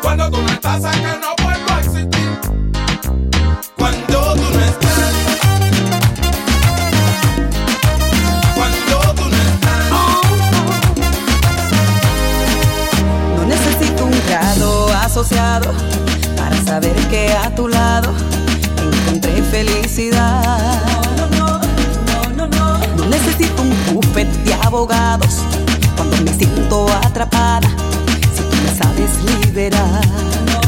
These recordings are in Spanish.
Cuando tú no estás acá no vuelvo a existir. Cuando tú no estás. Cuando tú no estás. No necesito un grado asociado para saber que a tu lado encontré felicidad. No, no, no, no, no. No necesito un bufete de abogados cuando me siento atrapada liberar.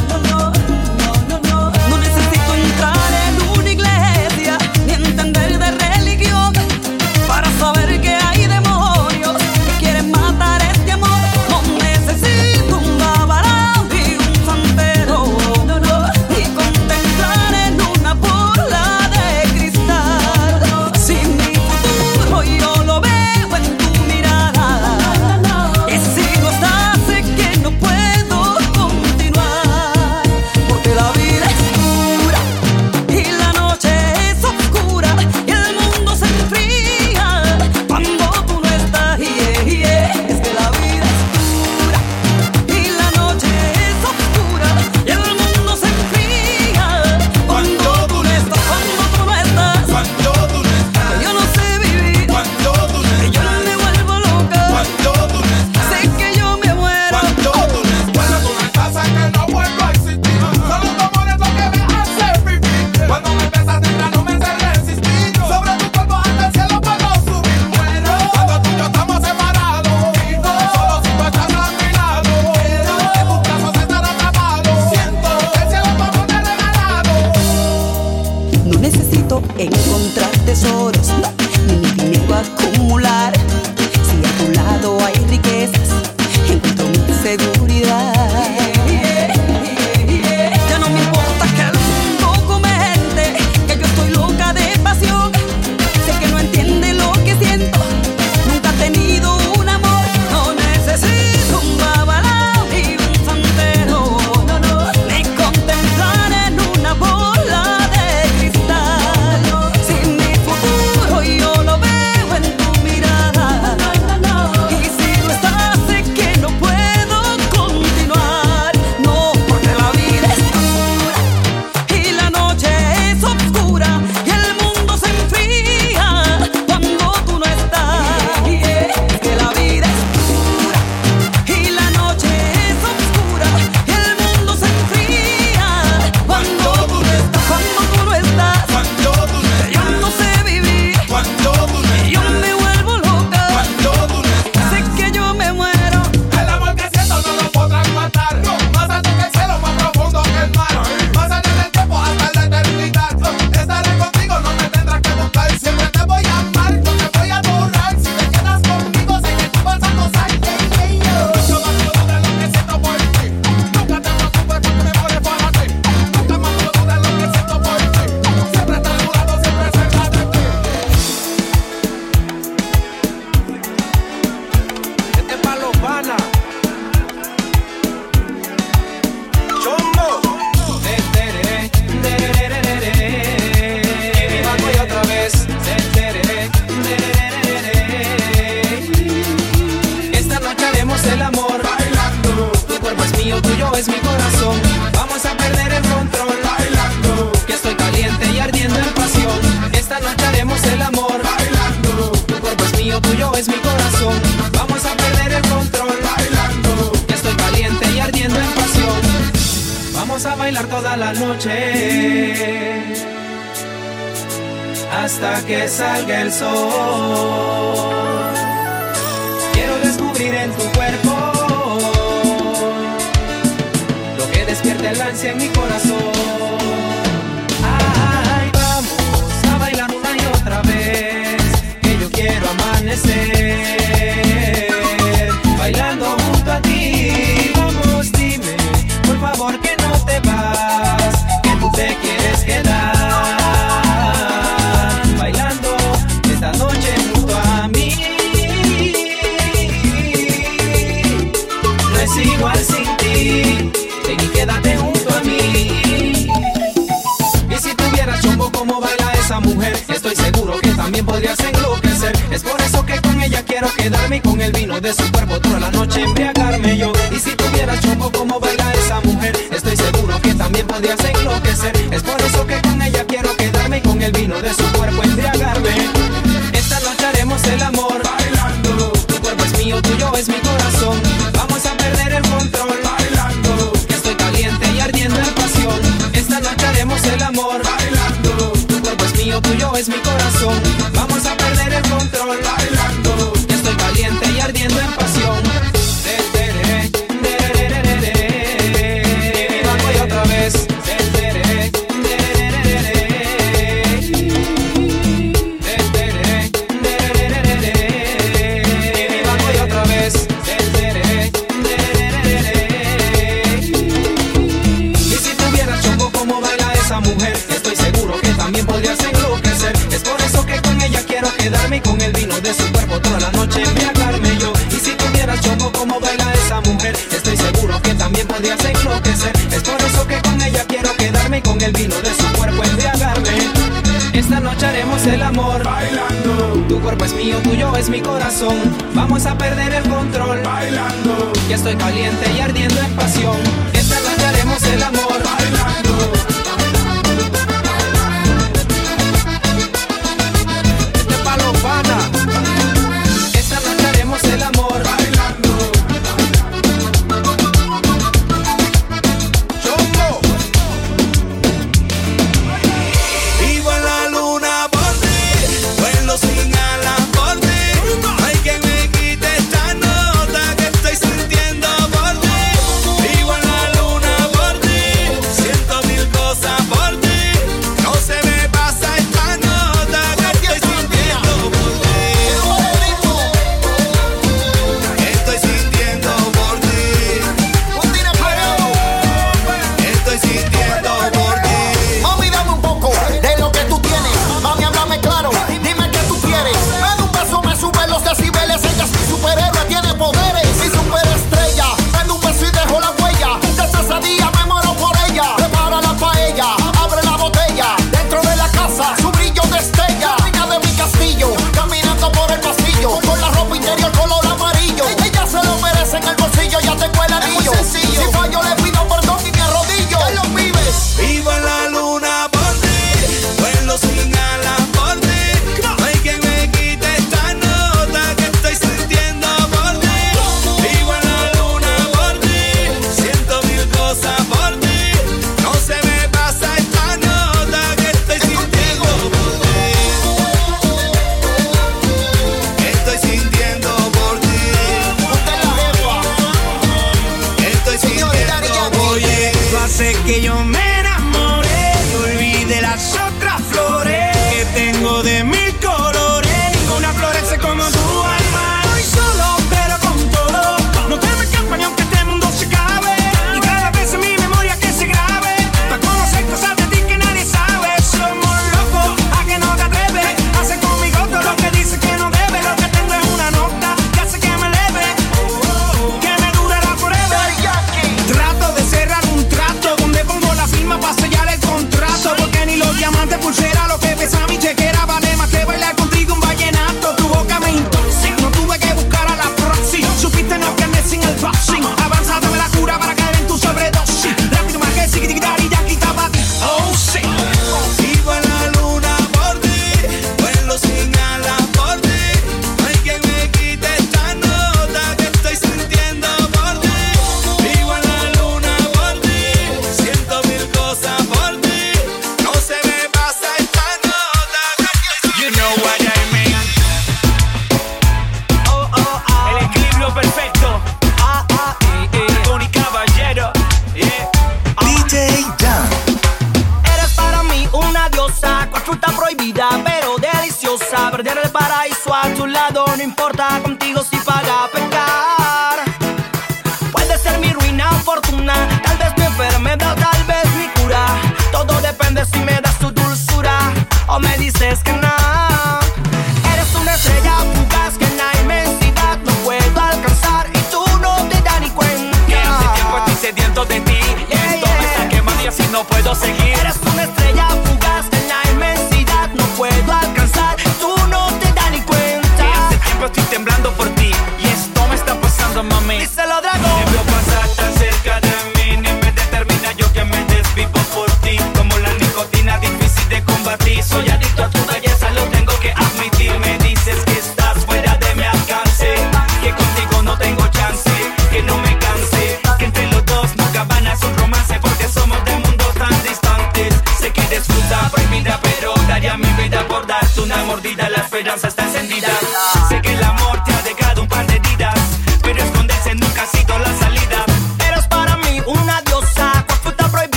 es mi corazón. Vamos a perder el control bailando. Ya estoy caliente y ardiendo en pasión. Vamos a bailar toda la noche. Hasta que salga el sol. Quiero descubrir en tu cuerpo lo que despierte el ansia en mi corazón. envelhecer. quiero quedarme con el vino de su cuerpo toda la noche embriagarme yo. Y si tuviera choco como baila esa mujer, estoy seguro que también podrías enloquecer. Es por eso que con ella quiero quedarme con el vino de su cuerpo embriagarme. Esta noche haremos el amor bailando. Tu cuerpo es mío, tuyo es mi corazón. Vamos a perder el control bailando. Que estoy caliente y ardiendo en pasión. Esta noche haremos el amor bailando. Tu cuerpo es mío, tuyo es mi corazón. a perder el control. Bailando. Ya estoy caliente y ardiendo en pasión.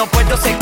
No puedo seguir.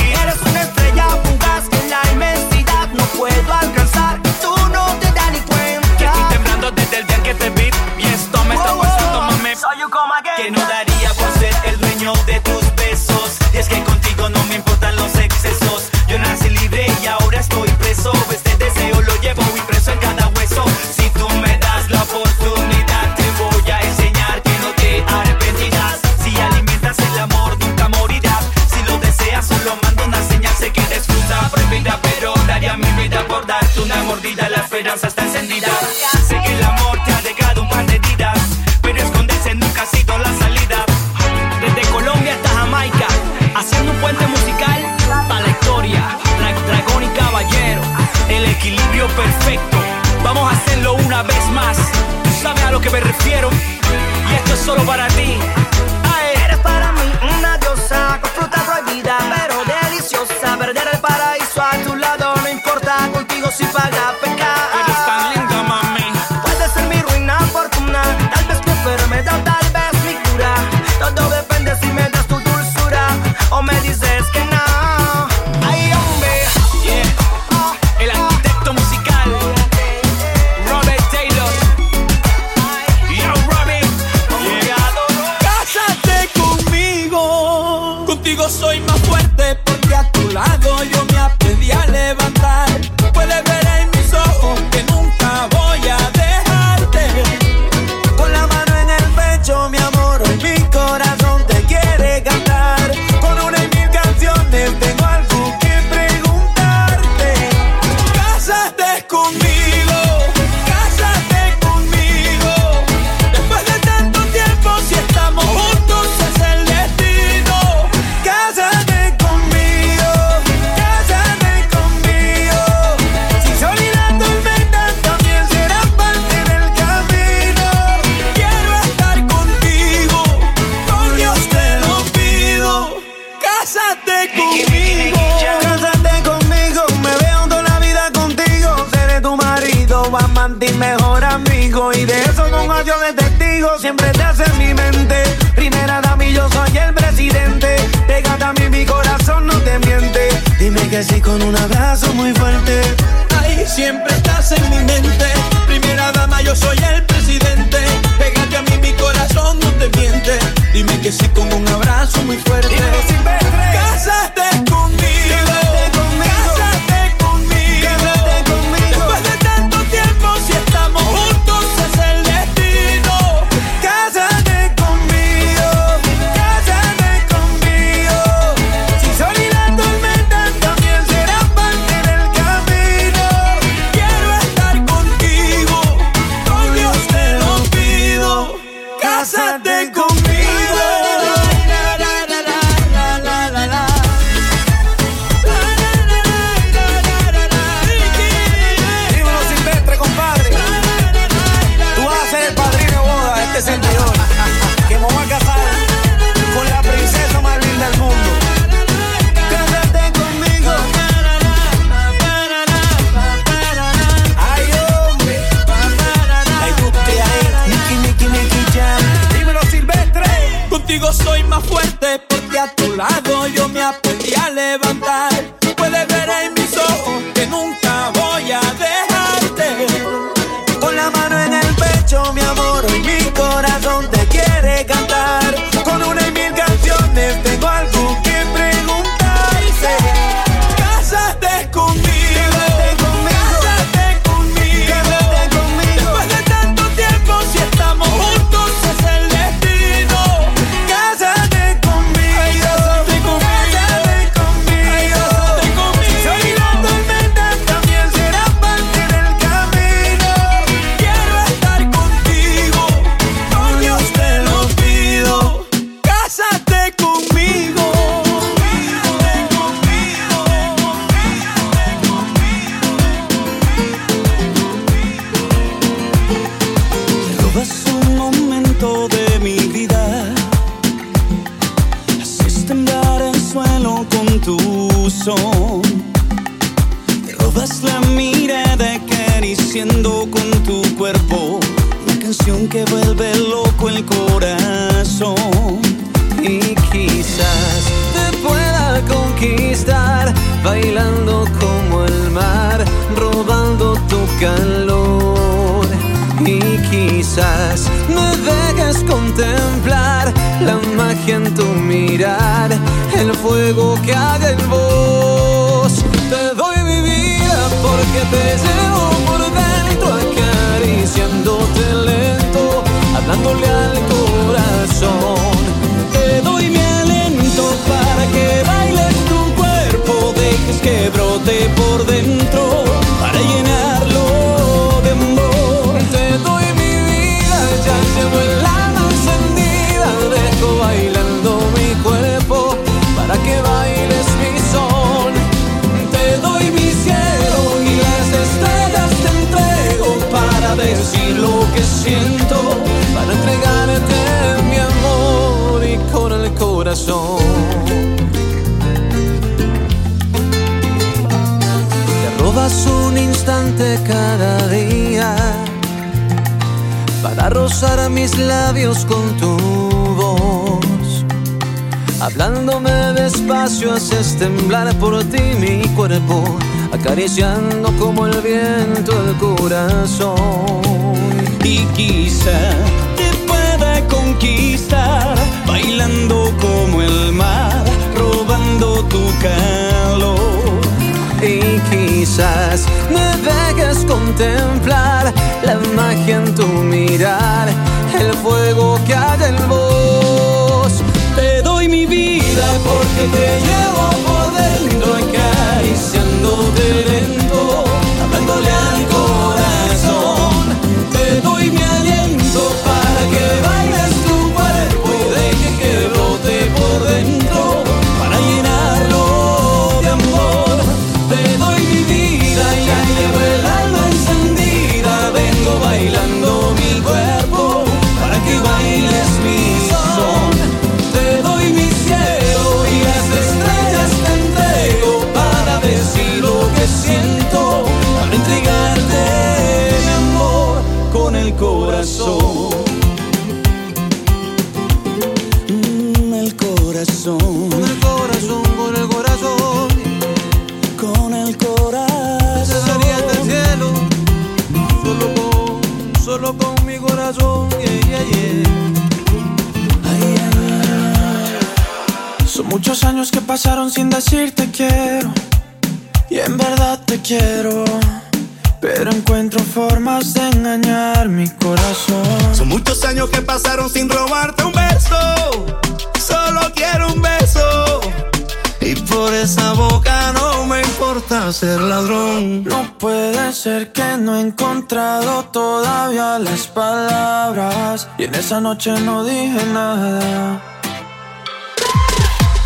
Esa noche no dije nada.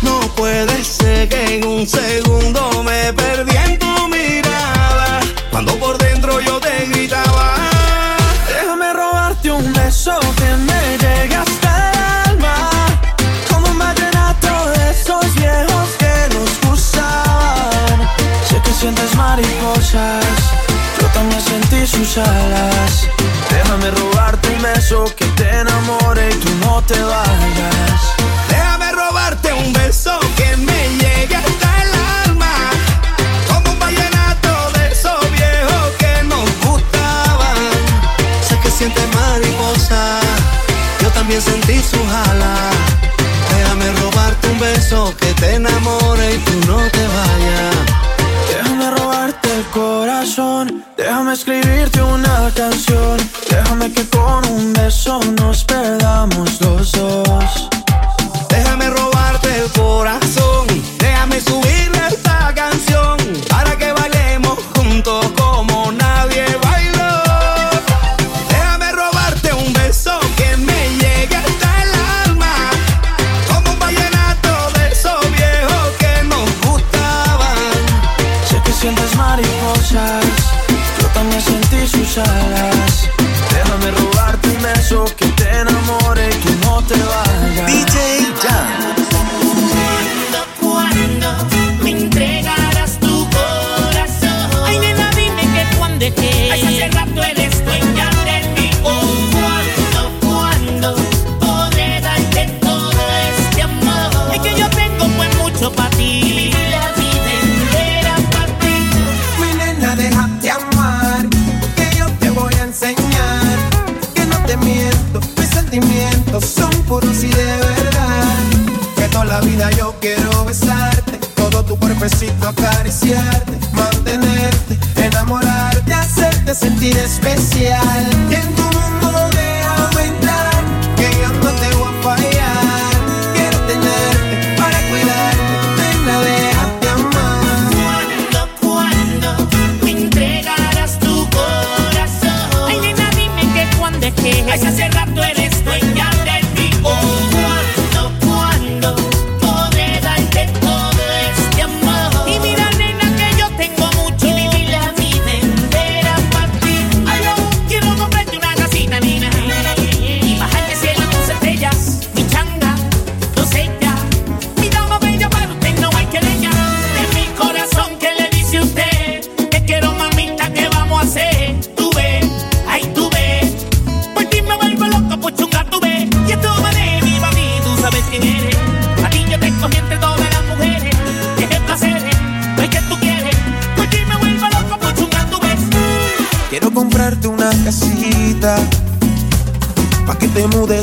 No puede ser que en un segundo me perdí en tu mirada. Cuando por dentro yo te gritaba. Déjame robarte un beso que me llega hasta el alma. Como un vallenato de esos viejos que nos gustaban. Sé que sientes mariposas. Yo también sentí sus alas. Déjame robarte un beso que tú no te vayas. Déjame robarte un beso que me llegue hasta el alma. Como un vallenato de esos viejos que nos gustaban. Sé que sientes mariposa, yo también sentí su jala. Déjame robarte un beso que te enamore y tú no te vayas. Déjame robarte el corazón, déjame escribirte una canción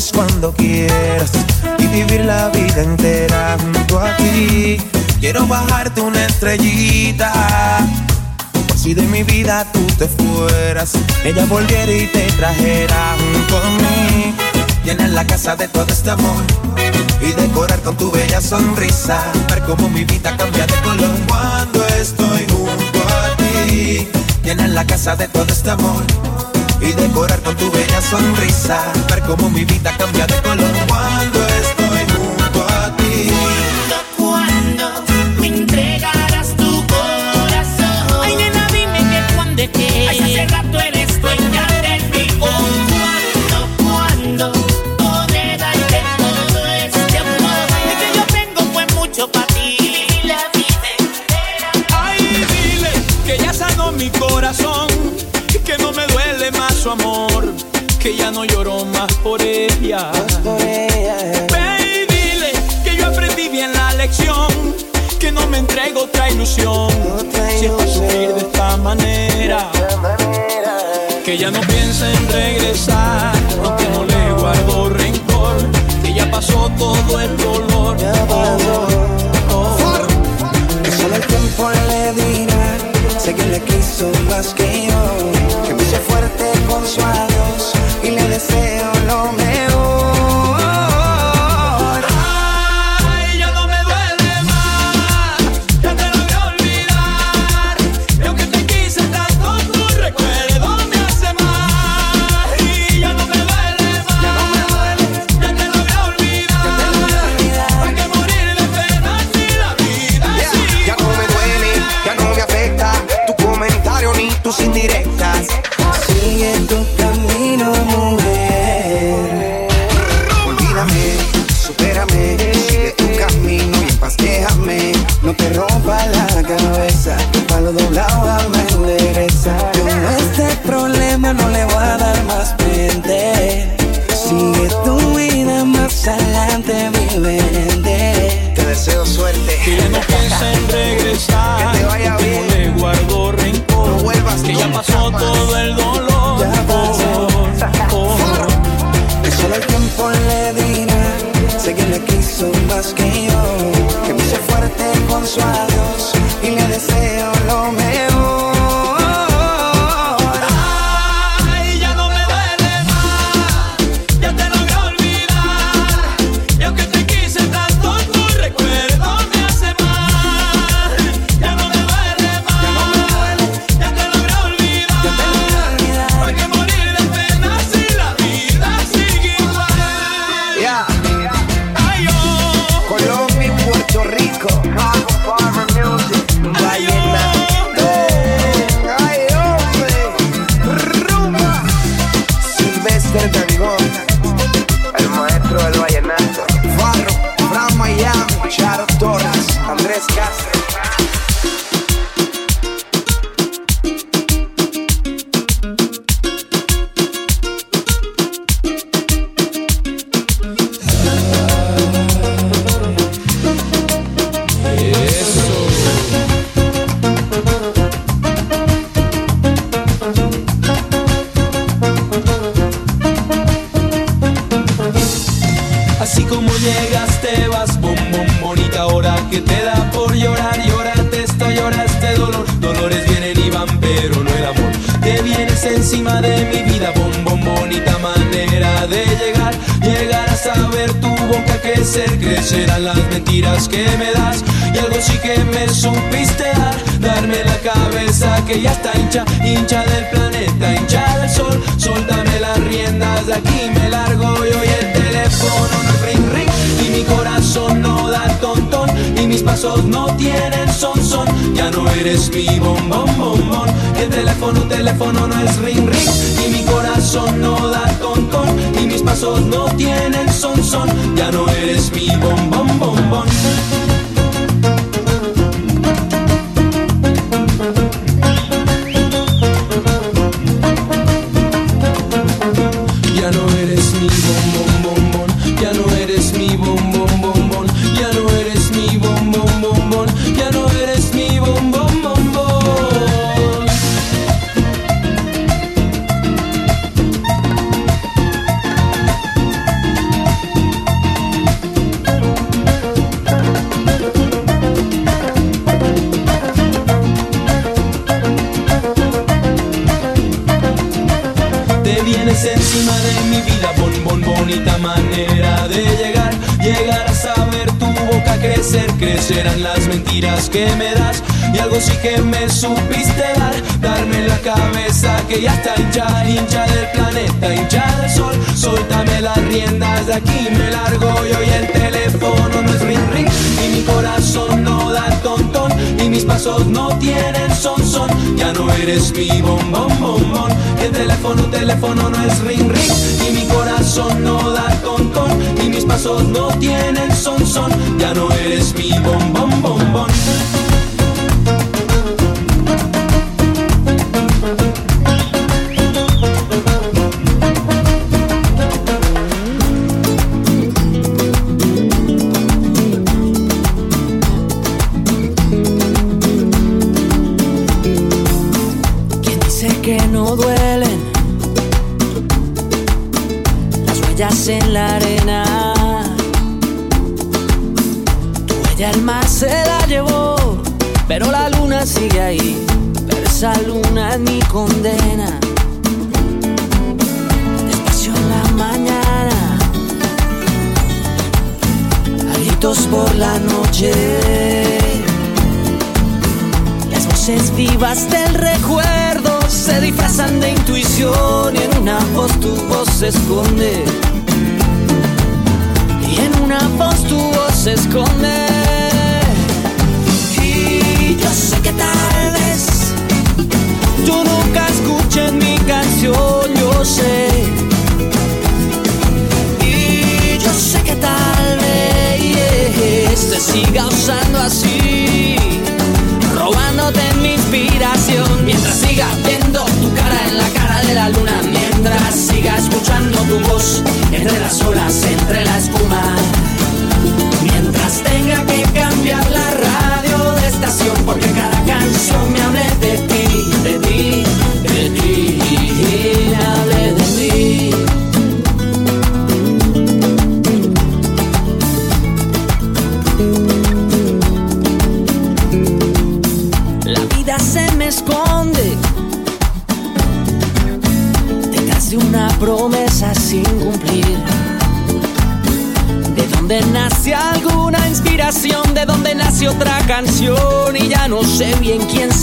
cuando quieras Y vivir la vida entera junto a ti. Quiero bajarte una estrellita Por si de mi vida tú te fueras. Ella volviera y te trajera junto a mí. Llenar la casa de todo este amor Y decorar con tu bella sonrisa. Ver cómo mi vida cambia de color Cuando estoy junto a ti. Llenar la casa de todo este amor y decorar con tu bella sonrisa. Ver cómo mi vida cambia de color cuando estoy junto a ti. ¿Cuándo me entregarás tu corazón? Ay, nena, dime que cuándo es que Ay, hace rato eres dueña de mí. Oh, ¿cuándo, cuándo podré darte todo este amor? Y que yo tengo pues mucho para ti. Y la vida entera. Ay, dile que ya sanó mi corazón, amor, que ya no lloro más por ella. Ve y dile que yo aprendí bien la lección, que no me entrego otra ilusión, si es para sufrir de esta manera. Que ya no piensa en regresar, no que no le guardo rencor, que ya pasó todo el dolor. Oh, oh. Que solo el tiempo le dirá Sé que le quiso más que Y le deseo lo mejor soir.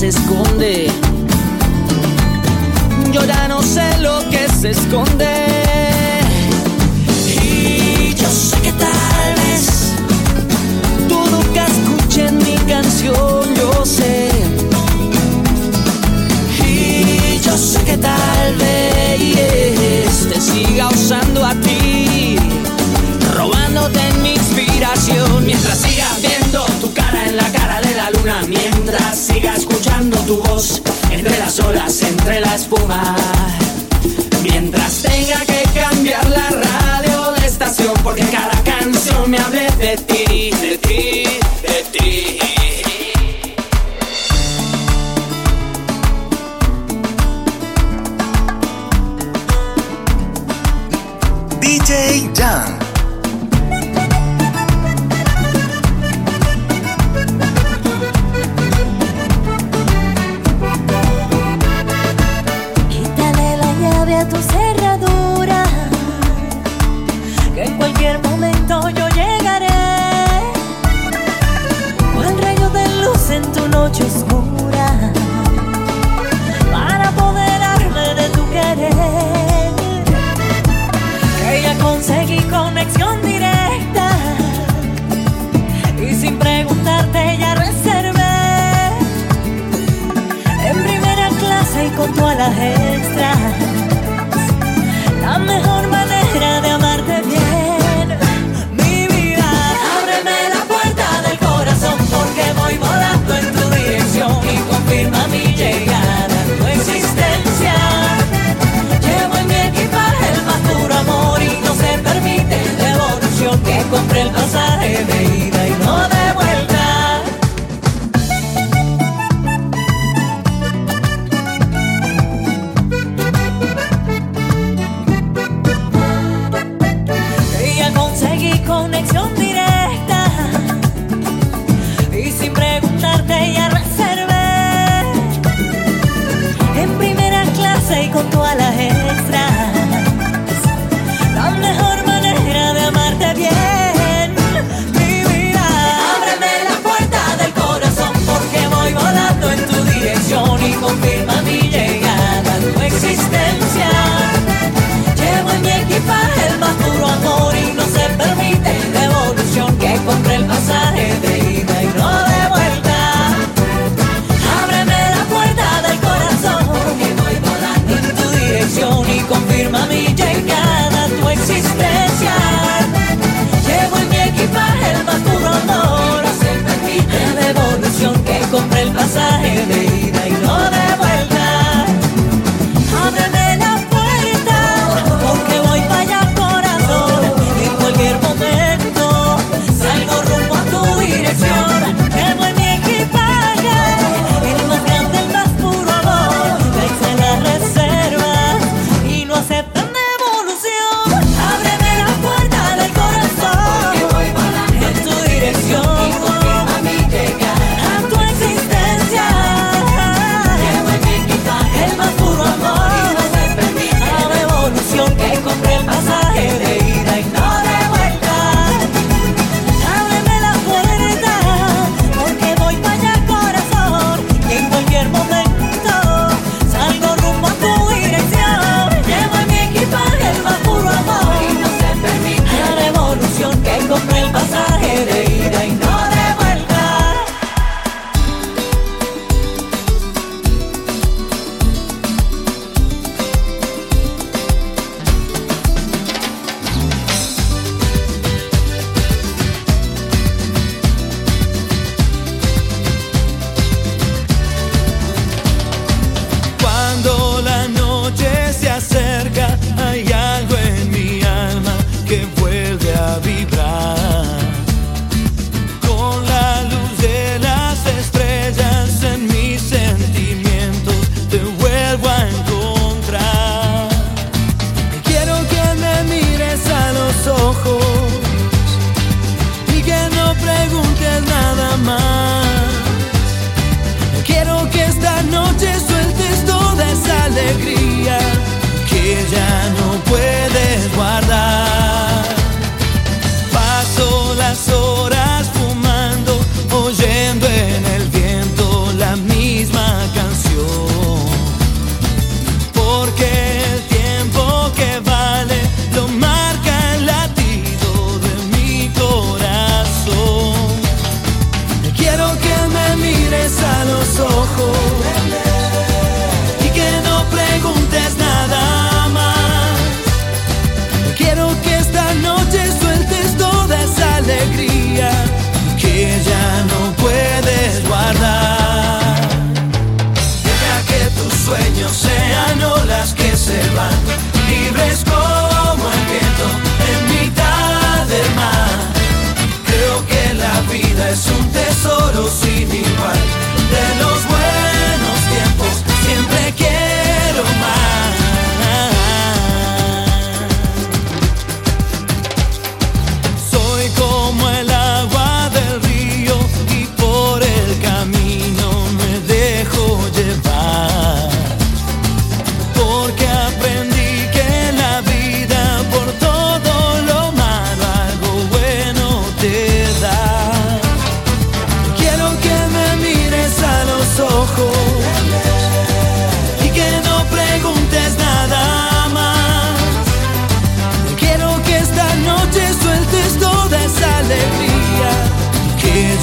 Bien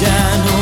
ya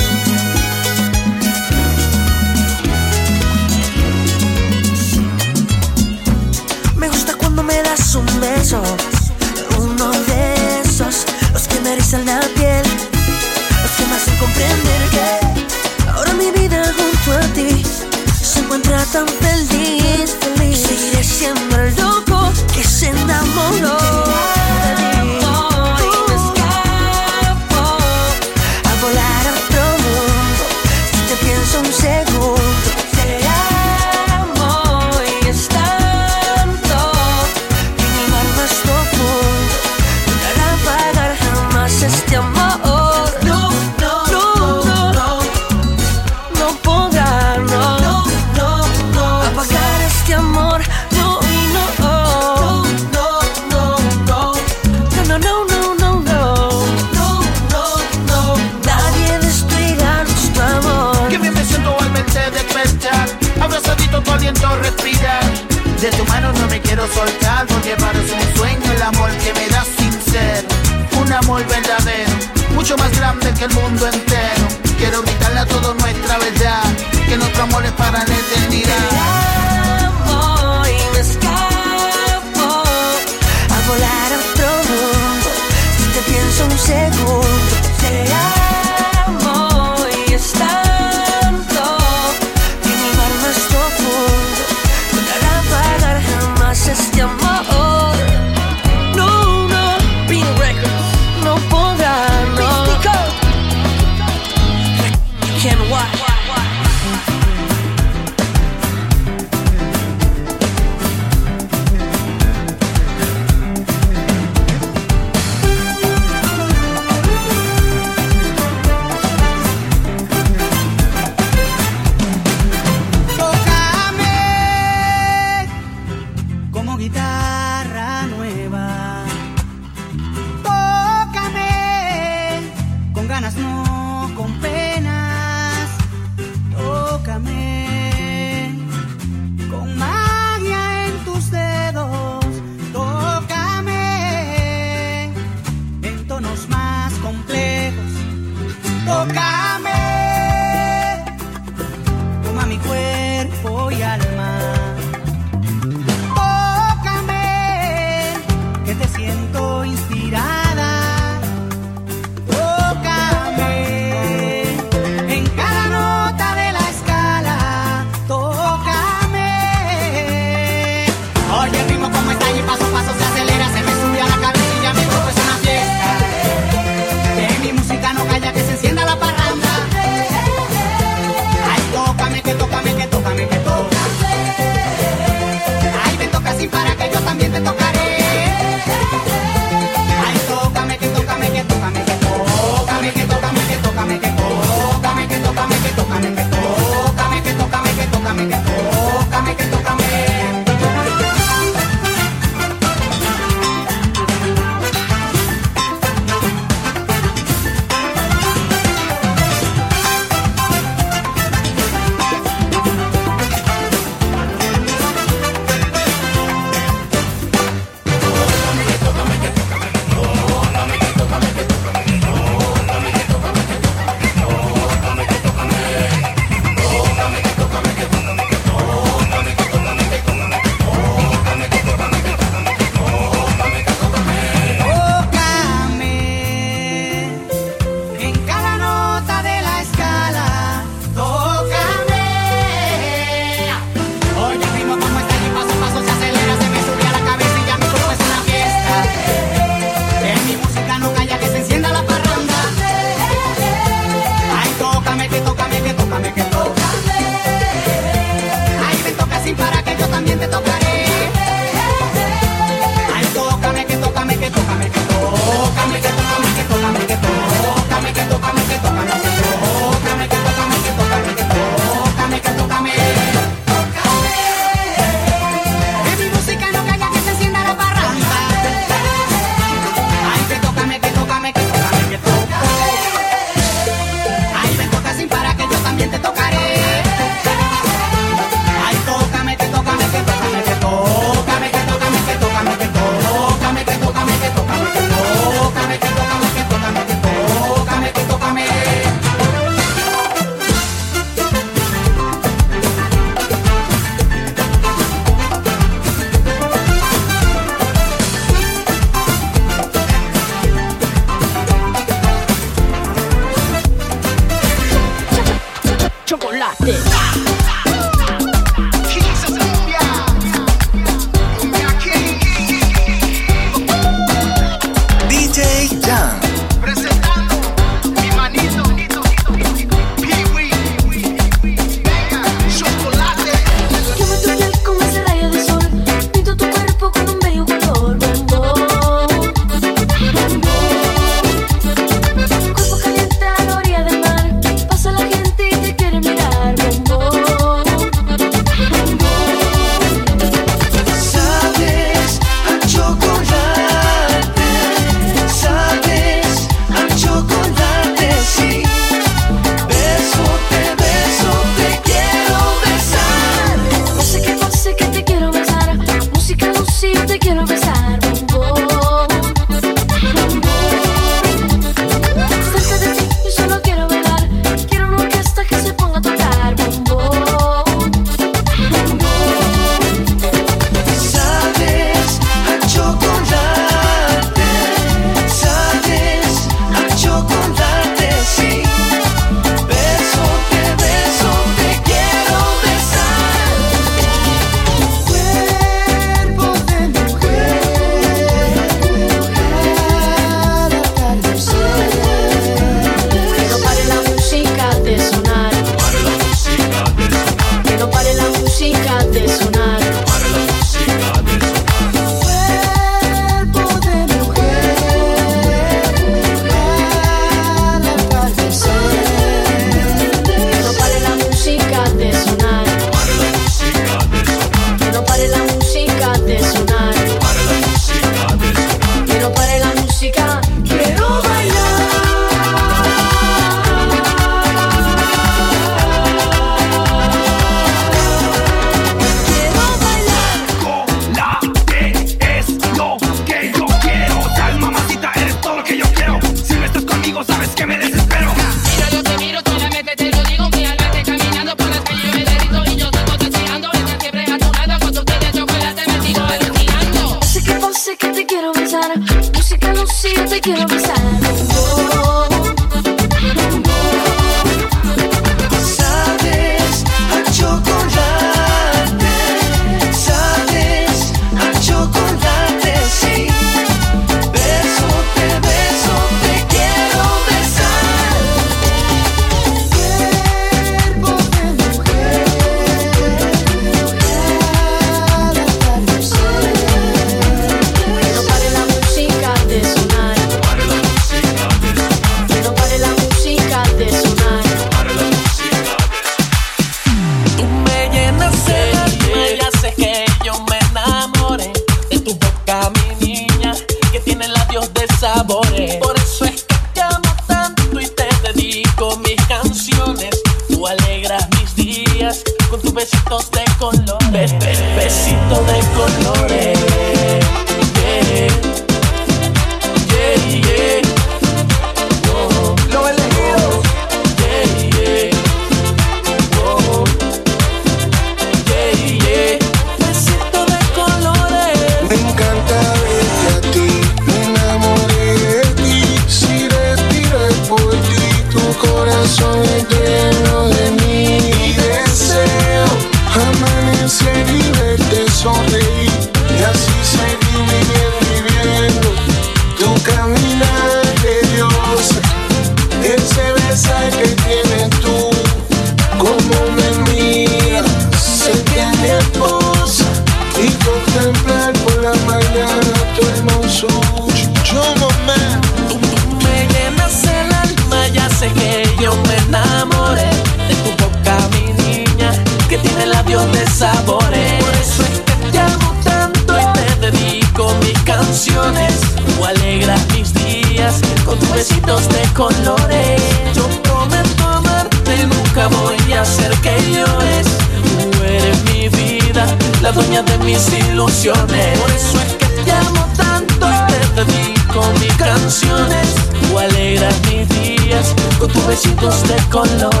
besitos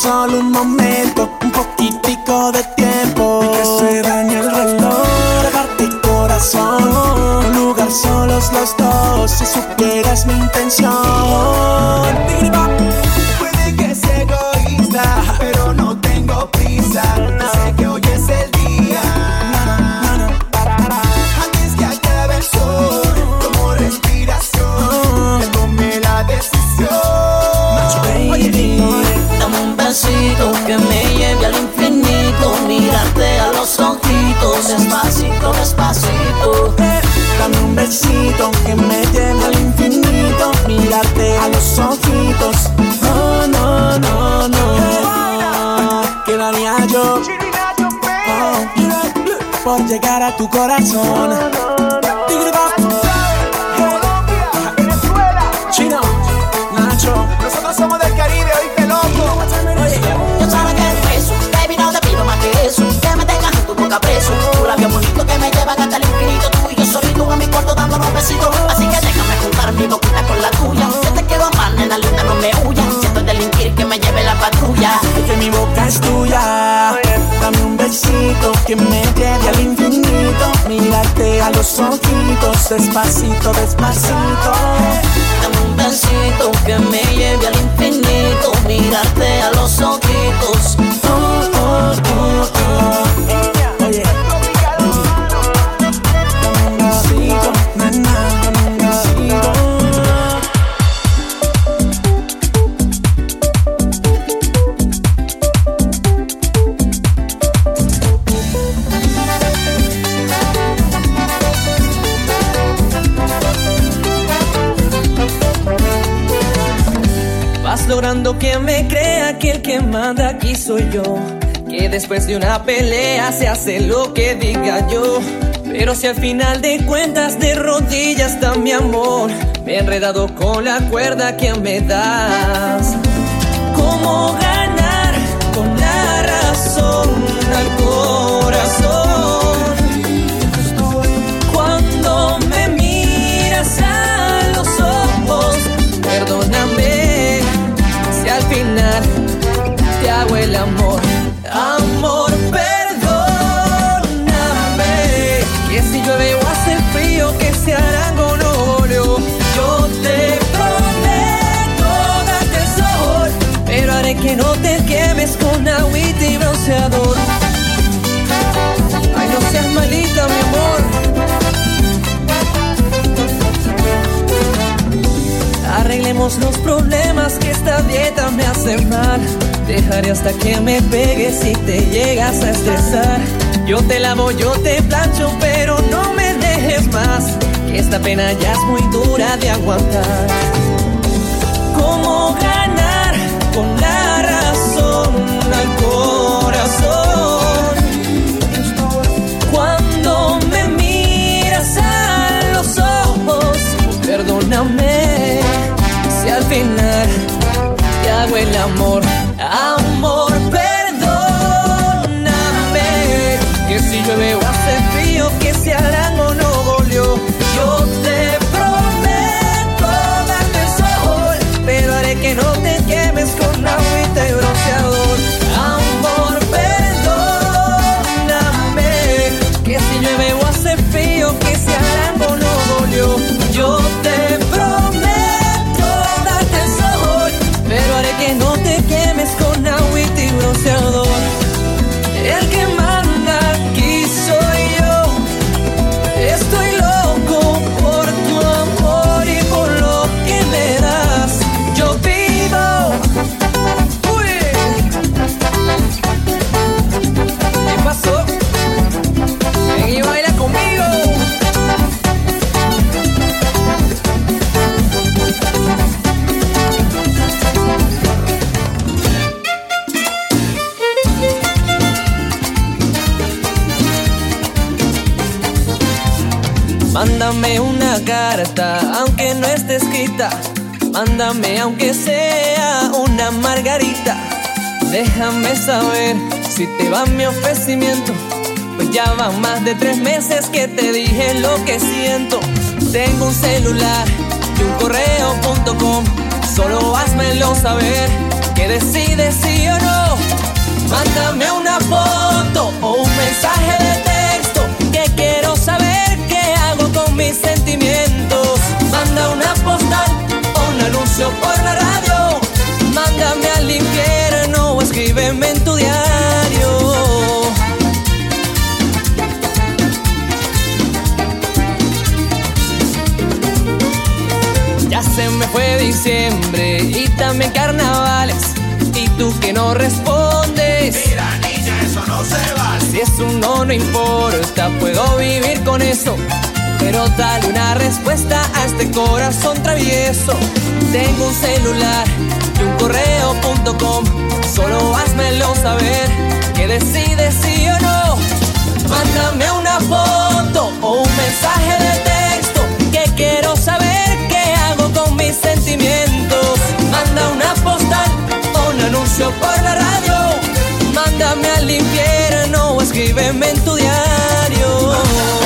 solo un momento, un poquitico de tiempo. Y que se dañe el reloj, dejarte corazón. Un lugar solos los dos, si supieras mi intención. Puede que sea egoísta, pero no tengo prisa. No. Sé que hoy pasito que me lleve al infinito. Mirarte a los ojitos, despacito, despacito. Dame un besito que me lleve al infinito. Mirarte a los ojitos. No, no, no, no. Quedaría yo oh, por llegar a tu corazón. no, no, no. nunca preso. Tu labio bonito que me llevan hasta el infinito. Tú y yo solito en mi cuarto dándonos besitos. Así que déjame juntar mi boquita con la tuya. Yo te quiero amar, nena linda, no me huyas. Siento delinquir que me lleve la patrulla. Que mi boca es tuya. Dame un besito que me lleve al infinito. Mírate a los ojitos, despacito, despacito. Dame un besito que me lleve al infinito. Mírate a los ojitos. Oh, oh, oh. Que me crea que el que manda aquí soy yo. Que después de una pelea se hace lo que diga yo. Pero si al final de cuentas de rodillas está mi amor, me he enredado con la cuerda que me das. ¿Cómo ganar con la razón mi amor. Arreglemos los problemas que esta dieta me hace mal. Dejaré hasta que me pegues si te llegas a estresar. Yo te lavo, yo te plancho, pero no me dejes más. Que esta pena ya es muy dura de aguantar. El amor. Saber si te va mi ofrecimiento. Pues ya van más de tres meses que te dije lo que siento. Tengo un celular y un correo.com. Solo házmelo saber que decides sí o no. Mándame una foto o un mensaje de texto que quiero saber qué hago con mis sentimientos. Manda una postal o un anuncio por la radio. Mándame al infierno escríbeme en tu diario. Ya se me fue diciembre y también carnavales. Y tú que no respondes. Mira, niña, eso no se vale. Si es un no, no importa, puedo vivir con eso. Pero dale una respuesta a este corazón travieso. Tengo un celular y un correo.com. Solo házmelo saber que decides sí o no. Mándame una foto o un mensaje de texto que quiero saber qué hago con mis sentimientos. Manda una postal o un anuncio por la radio. Mándame al infierno o escríbeme en tu diario.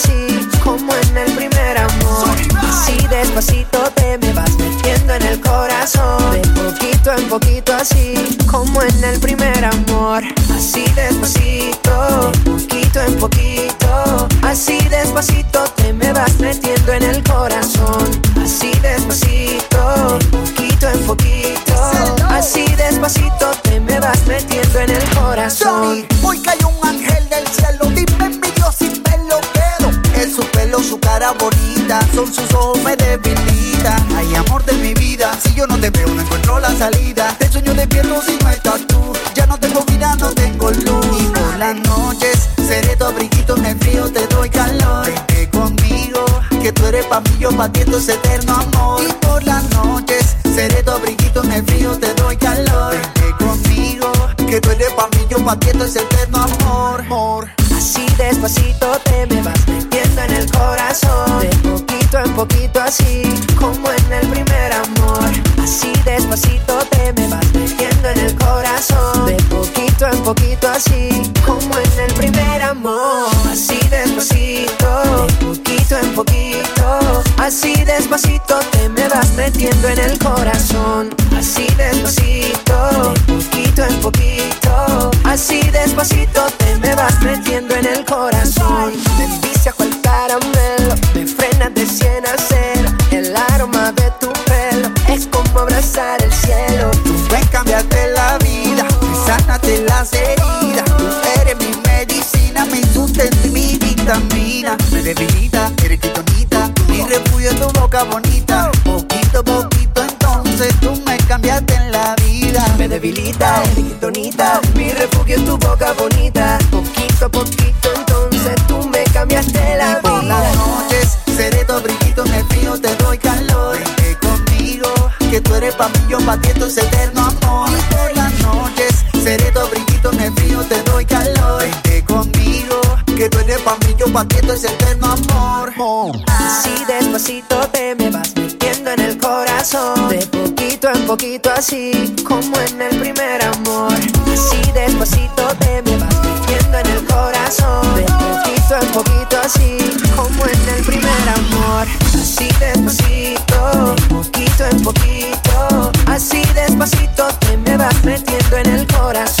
así, como en el primer amor. Así despacito te me vas metiendo en el corazón. De poquito en poquito así, como en el primer amor. Así de corazón, sus ojos me debilitan. Ay, amor de mi vida, si yo no te veo, no encuentro la salida. Del sueño despierto si no estás tú. Ya no tengo vida, no tengo luz. Y por las noches seré tu abriguito en el frío, te doy calor. Vente conmigo, que tú eres pa' mí, yo pa' ti, es eterno amor. Y por las noches seré tu abriguito en el frío, te doy calor. Vente conmigo, que tú eres pa' mí, yo pa' ti, es eterno amor. amor. Así despacito te me vas metiendo en el corazón poquito así, como en el primer amor. Así despacito te me vas metiendo en el corazón. De poquito en poquito así, como en el primer amor. Así despacito, de poquito en poquito. Así despacito te me vas metiendo en el corazón. Así despacito, de poquito en poquito. Así despacito te me vas metiendo en el corazón. las. Tú eres mi medicina, mi sustento y mi vitamina. Me debilita, eres quitonita, mi refugio en tu boca bonita. Poquito, a poquito, entonces tú me cambiaste en la vida. Me debilita, eres quitonita, mi refugio en tu boca bonita. Poquito a poquito, entonces tú me cambiaste la vida. Y por las noches, seré tu brillito, me frío, te doy calor. Vente conmigo, que tú eres pa' mí, yo pa' ti, esto eterno paquito es eterno amor. Así despacito te me vas metiendo en el corazón. De poquito en poquito así, como en el primer amor. Así despacito te me vas metiendo en el corazón. De poquito en poquito así, como en el primer amor. Así despacito, poquito en poquito. Así despacito te me vas metiendo en el corazón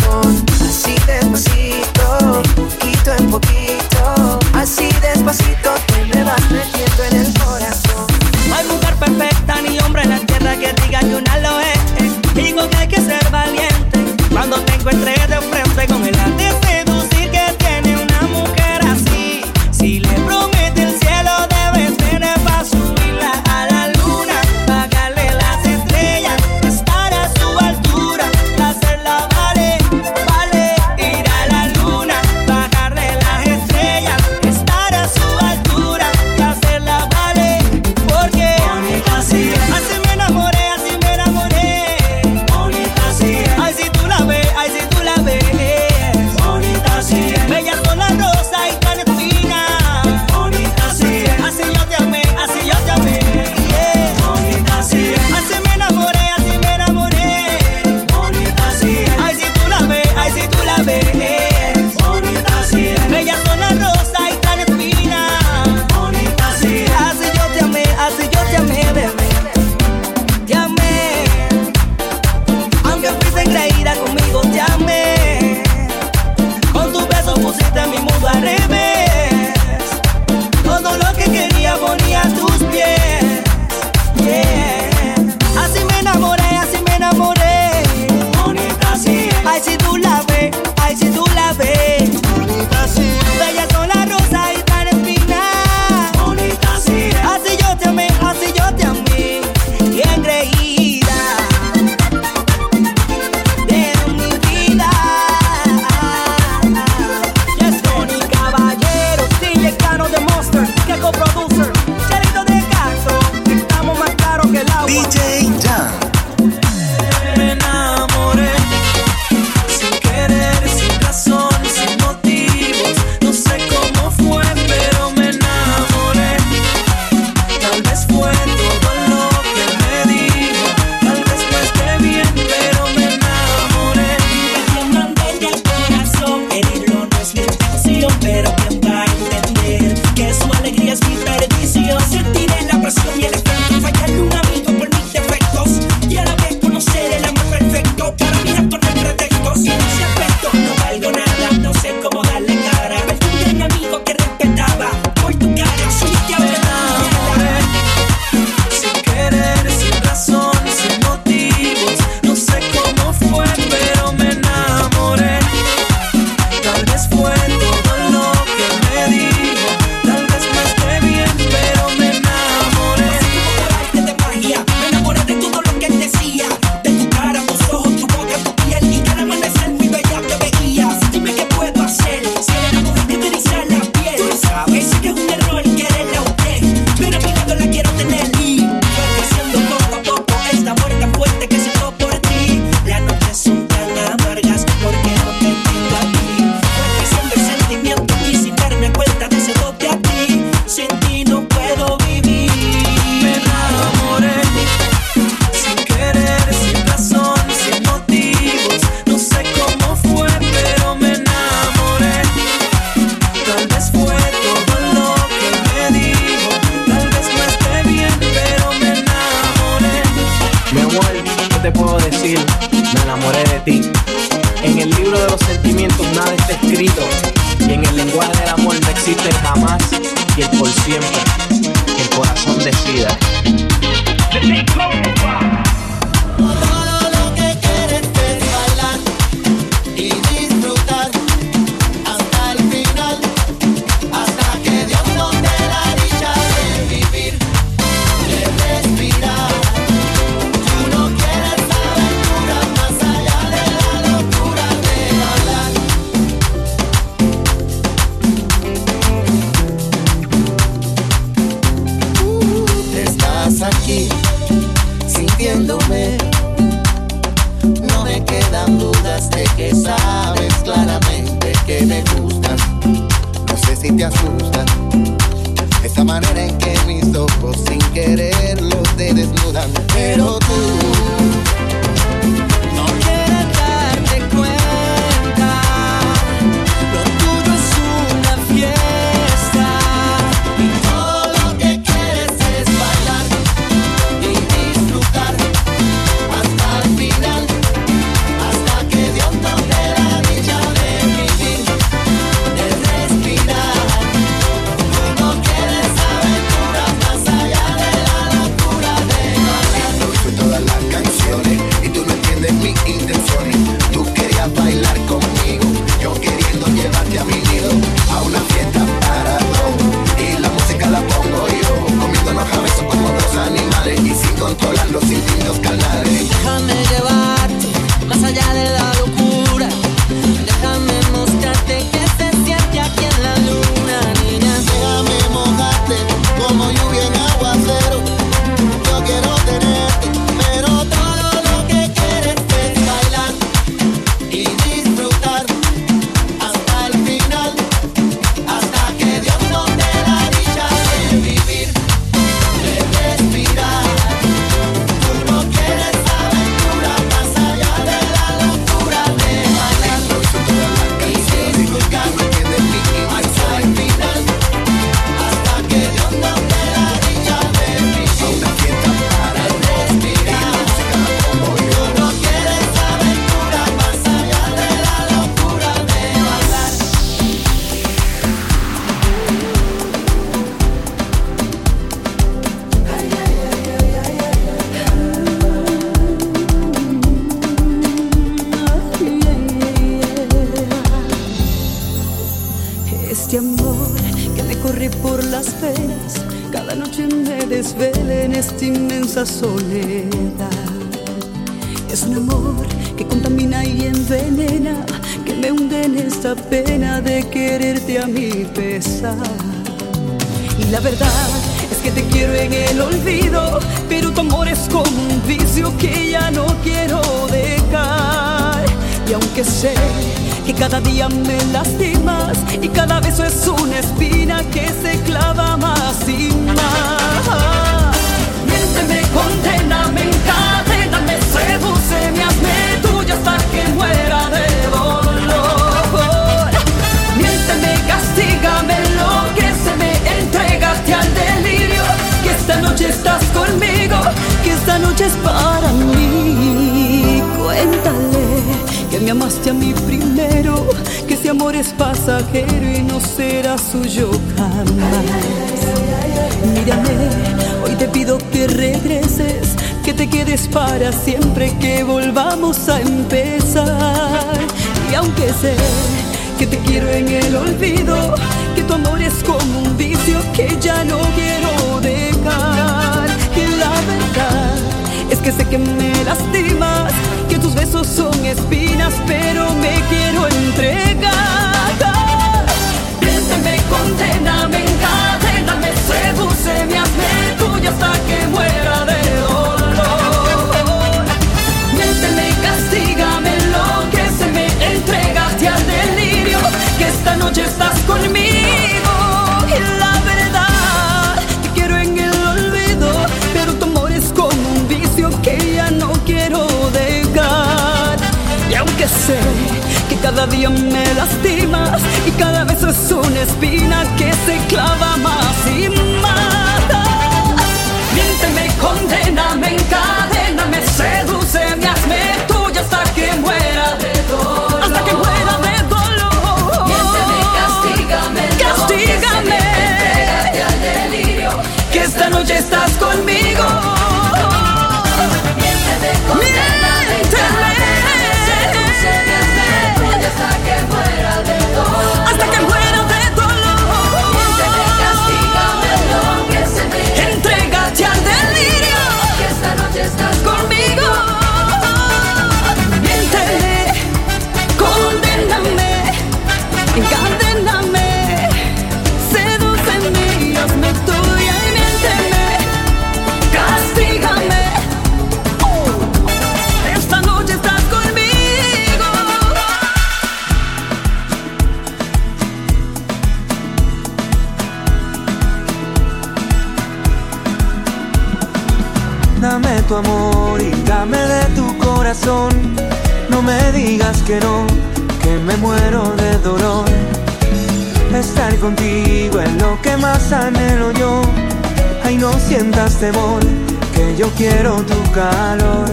te asusta. Esa manera en que mis ojos sin querer los te desnudan. Pero tú día me lastimas y cada vez es una espina que se clava más y mata. Miénteme, condéname, encadéname, sedúceme, hazme tuya hasta que muera de dolor. Hasta que muera de dolor. Miénteme, castígame, castígame. Entrégate al delirio, que esta noche estás conmigo. Miénteme. Digas que no, que me muero de dolor. Estar contigo es lo que más anhelo yo. Ay, no sientas temor, que yo quiero tu calor.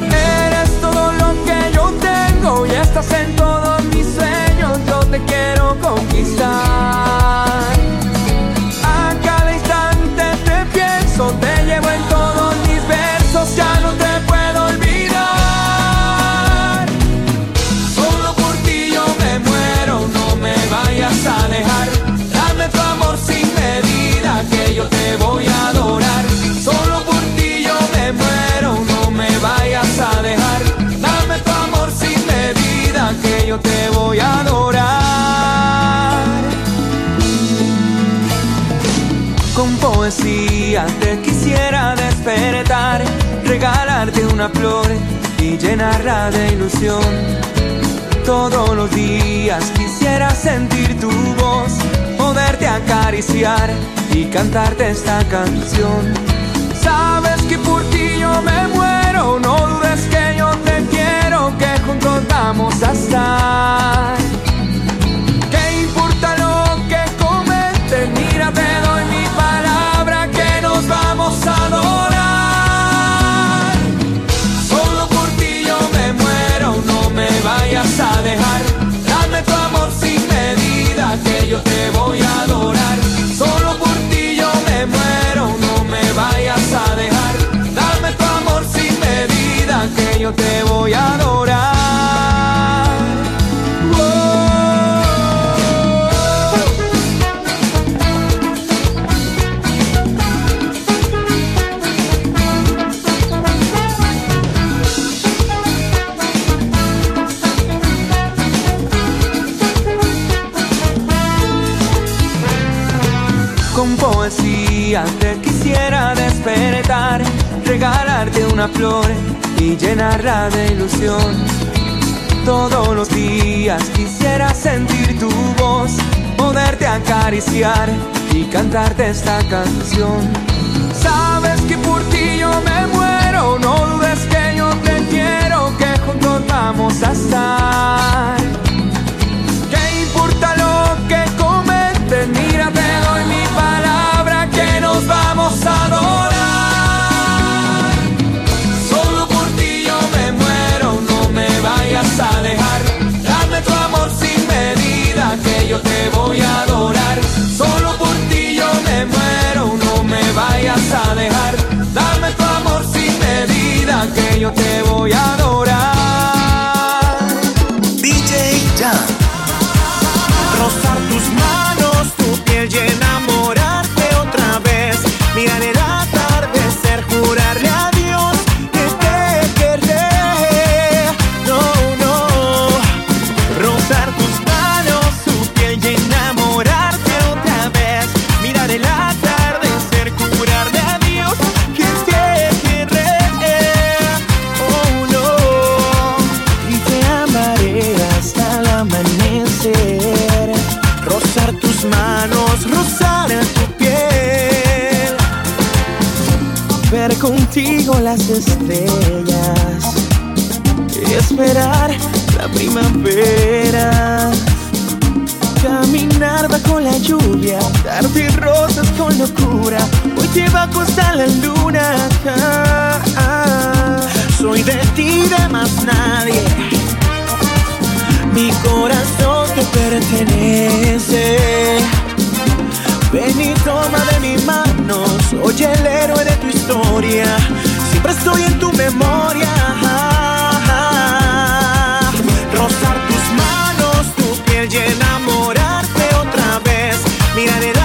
Eres todo lo que yo tengo y estás en todos mis sueños. Yo te quiero conquistar. A cada instante te pienso, te llevo en Poesía te quisiera despertar, regalarte una flor y llenarla de ilusión. Todos los días quisiera sentir tu voz, poderte acariciar y cantarte esta canción. Sabes que por ti yo me muero, no dudes que yo te quiero, que juntos vamos a estar. ¿Qué importa lo que comete? Mira, yo te voy a adorar. Solo por ti yo me muero, no me vayas a dejar. Dame tu amor sin medida, que yo te voy a adorar. Regalarte una flor y llenarla de ilusión. Todos los días quisiera sentir tu voz, poderte acariciar y cantarte esta canción. Sabes que por ti yo me muero, no dudes que yo te quiero, que juntos vamos a estar. ¿Qué importa lo que cometen? Mira, yo te voy a adorar. Solo por ti yo me muero, no me vayas a dejar. Dame tu amor sin medida que yo te voy a adorar. Las estrellas. Y esperar la primavera. Caminar bajo la lluvia, darte rosas con locura. Hoy te bajo hasta la luna. Soy de ti, de más nadie. Mi corazón te pertenece. Ven y toma de mis manos. Soy el héroe de tu historia. Siempre estoy en tu memoria. Rozar tus manos, tu piel y enamorarte otra vez. Mirar el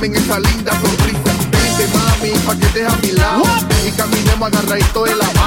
Dame esa linda sonrisa. Dice mami, pa' que estés a mi lado. Y caminemos agarradito de la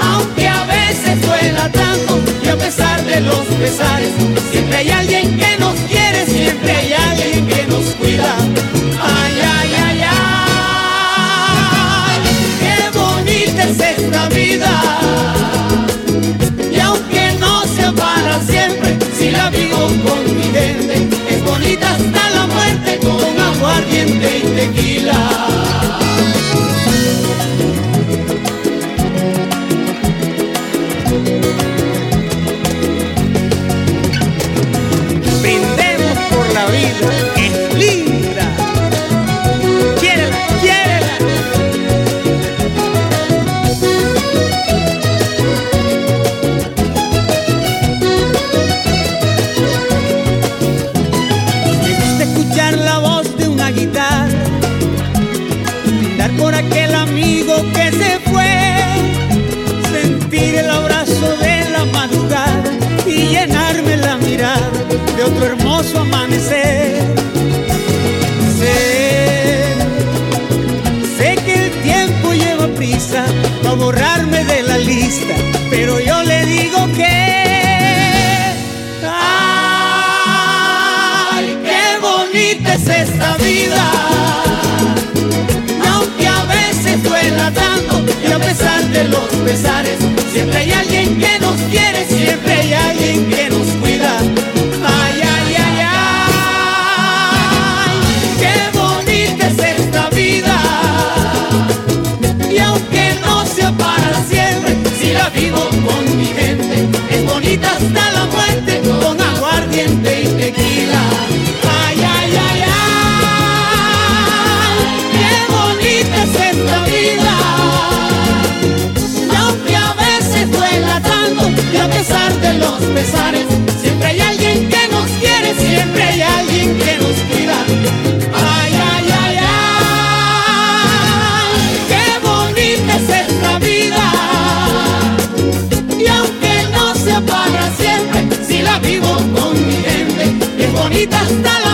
Aunque a veces duela tanto y a pesar de los pesares, siempre hay alguien que nos quiere, siempre hay alguien que nos cuida. Ay, ay, ay, ay, qué bonita es esta vida. Y aunque no sea para siempre, si la vivo con mi gente, es bonita hasta la muerte con agua ardiente y tequila. pero yo le digo que. ¡Ay, qué bonita es esta vida! Aunque a veces duela tanto y a pesar de los pesares, siempre hay alguien que nos quiere, siempre hay alguien que siempre hay alguien que nos quiere, siempre hay alguien que nos cuida. Ay, ay, ay, ay, qué bonita es esta vida. Y aunque no sea para siempre, si la vivo con mi gente, es bonita hasta la